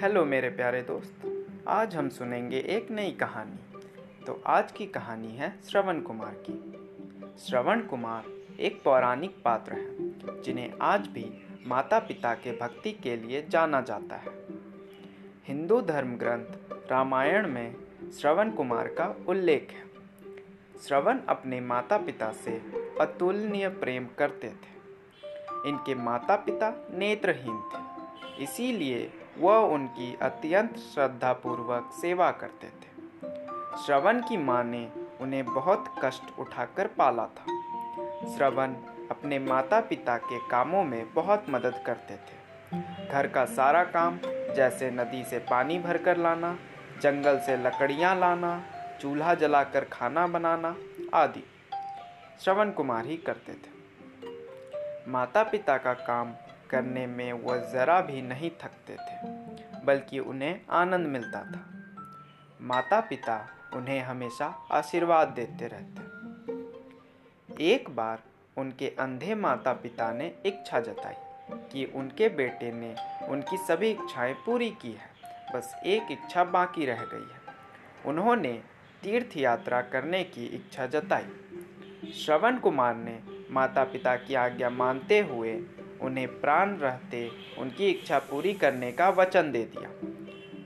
Hello मेरे प्यारे दोस्त, आज हम सुनेंगे एक नई कहानी। तो आज की कहानी है श्रवण कुमार की। श्रवण कुमार एक पौराणिक पात्र हैं, जिन्हें आज भी माता पिता के भक्ति के लिए जाना जाता है। हिंदू धर्म ग्रंथ रामायण में श्रवण कुमार का उल्लेख है। श्रवण अपने माता पिता से अतुलनीय प्रेम करते थे। इनके माता पिता नेत्रहीन थे, इसीलिए वह उनकी अत्यंत श्रद्धापूर्वक सेवा करते थे। श्रवण की माँ ने उन्हें बहुत कष्ट उठाकर पाला था। श्रवण अपने माता पिता के कामों में बहुत मदद करते थे। घर का सारा काम जैसे नदी से पानी भरकर लाना, जंगल से लकड़ियाँ लाना, चूल्हा जलाकर खाना बनाना आदि श्रवण कुमार ही करते थे। माता पिता का काम करने में वह ज़रा भी नहीं थकते थे, बल्कि उन्हें आनंद मिलता था। माता पिता उन्हें हमेशा आशीर्वाद देते रहते। एक बार उनके अंधे माता पिता ने इच्छा जताई कि उनके बेटे ने उनकी सभी इच्छाएँ पूरी की है, बस एक इच्छा बाकी रह गई है। उन्होंने तीर्थ यात्रा करने की इच्छा जताई। श्रवण कुमार ने माता पिता की आज्ञा मानते हुए उन्हें प्राण रहते उनकी इच्छा पूरी करने का वचन दे दिया।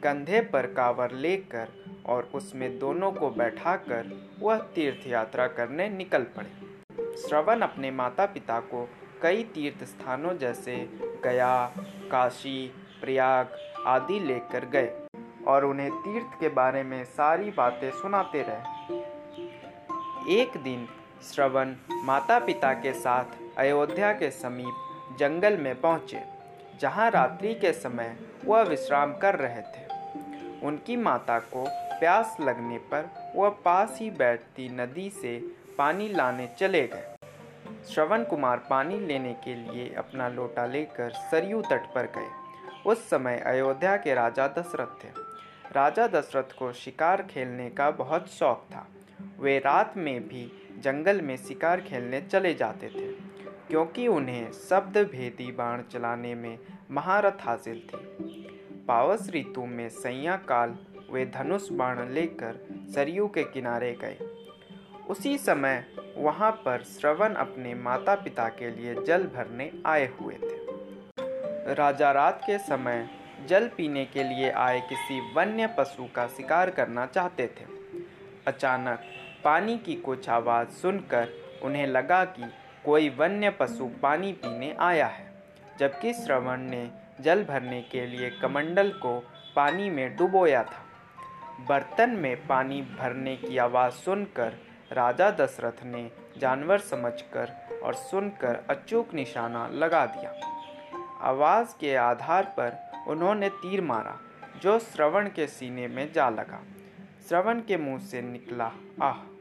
कंधे पर कावर लेकर और उसमें दोनों को बैठाकर वह तीर्थ यात्रा करने निकल पड़े। श्रवण अपने माता पिता को कई तीर्थ स्थानों जैसे गया, काशी, प्रयाग आदि लेकर गए और उन्हें तीर्थ के बारे में सारी बातें सुनाते रहे। एक दिन श्रवण माता पिता के साथ अयोध्या के समीप जंगल में पहुँचे, जहाँ रात्रि के समय वह विश्राम कर रहे थे। उनकी माता को प्यास लगने पर वह पास ही बैठती नदी से पानी लाने चले गए। श्रवण कुमार पानी लेने के लिए अपना लोटा लेकर सरयू तट पर गए। उस समय अयोध्या के राजा दशरथ थे। राजा दशरथ को शिकार खेलने का बहुत शौक था। वे रात में भी जंगल में शिकार खेलने चले जाते थे। क्योंकि उन्हें शब्द भेदी बाण चलाने में महारत हासिल थी। पावस ऋतु में सैया काल वे धनुष बाण लेकर सरयू के किनारे गए। उसी समय वहाँ पर श्रवण अपने माता पिता के लिए जल भरने आए हुए थे। राजा रात के समय जल पीने के लिए आए किसी वन्य पशु का शिकार करना चाहते थे। अचानक पानी की कुछ आवाज़ सुनकर उन्हें लगा कि कोई वन्य पशु पानी पीने आया है, जबकि श्रवण ने जल भरने के लिए कमंडल को पानी में डुबोया था। बर्तन में पानी भरने की आवाज़ सुनकर राजा दशरथ ने जानवर समझकर और सुनकर अचूक निशाना लगा दिया। आवाज़ के आधार पर उन्होंने तीर मारा, जो श्रवण के सीने में जा लगा। श्रवण के मुँह से निकला, आह!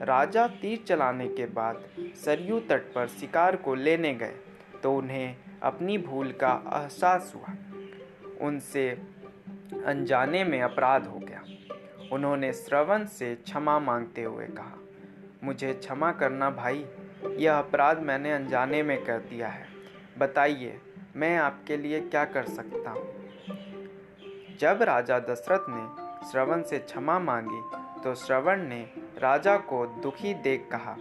राजा तीर चलाने के बाद सरयू तट पर शिकार को लेने गए तो उन्हें अपनी भूल का एहसास हुआ। उनसे अनजाने में अपराध हो गया। उन्होंने श्रवण से क्षमा मांगते हुए कहा, मुझे क्षमा करना भाई, यह अपराध मैंने अनजाने में कर दिया है। बताइए, मैं आपके लिए क्या कर सकता हूँ? जब राजा दशरथ ने श्रवण से क्षमा मांगी तो श्रवण ने राजा को दुखी देख कहा,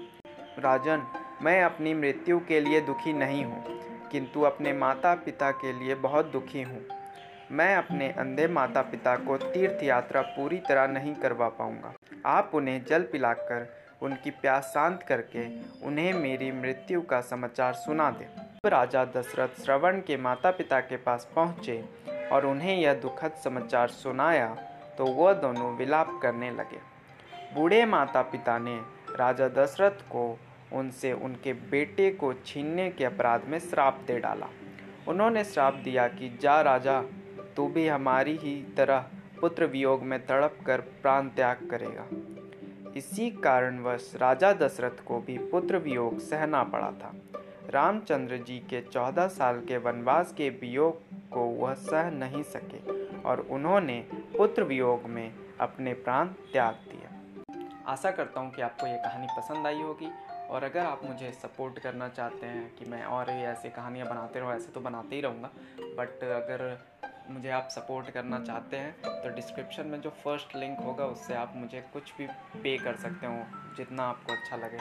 राजन, मैं अपनी मृत्यु के लिए दुखी नहीं हूँ, किंतु अपने माता पिता के लिए बहुत दुखी हूँ। मैं अपने अंधे माता पिता को तीर्थ यात्रा पूरी तरह नहीं करवा पाऊँगा। आप उन्हें जल पिलाकर उनकी प्यास शांत करके उन्हें मेरी मृत्यु का समाचार सुना दें। राजा दशरथ श्रवण के माता पिता के पास पहुँचे और उन्हें यह दुखद समाचार सुनाया तो वह दोनों विलाप करने लगे। बूढ़े माता पिता ने राजा दशरथ को उनसे उनके बेटे को छीनने के अपराध में श्राप दे डाला। उन्होंने श्राप दिया कि, जा राजा, तू भी हमारी ही तरह पुत्र वियोग में तड़प कर प्राण त्याग करेगा। इसी कारणवश राजा दशरथ को भी पुत्र वियोग सहना पड़ा था। रामचंद्र जी के चौदह साल के वनवास के वियोग को वह सह नहीं सके और उन्होंने पुत्र वियोग में अपने प्राण त्याग दिए। आशा करता हूँ कि आपको ये कहानी पसंद आई होगी। और अगर आप मुझे सपोर्ट करना चाहते हैं कि मैं और भी ऐसी कहानियाँ बनाते रहूँ, ऐसे तो बनाते ही रहूँगा। बट अगर मुझे आप सपोर्ट करना चाहते हैं तो डिस्क्रिप्शन में जो फ़र्स्ट लिंक होगा, उससे आप मुझे कुछ भी पे कर सकते हो, जितना आपको अच्छा लगे।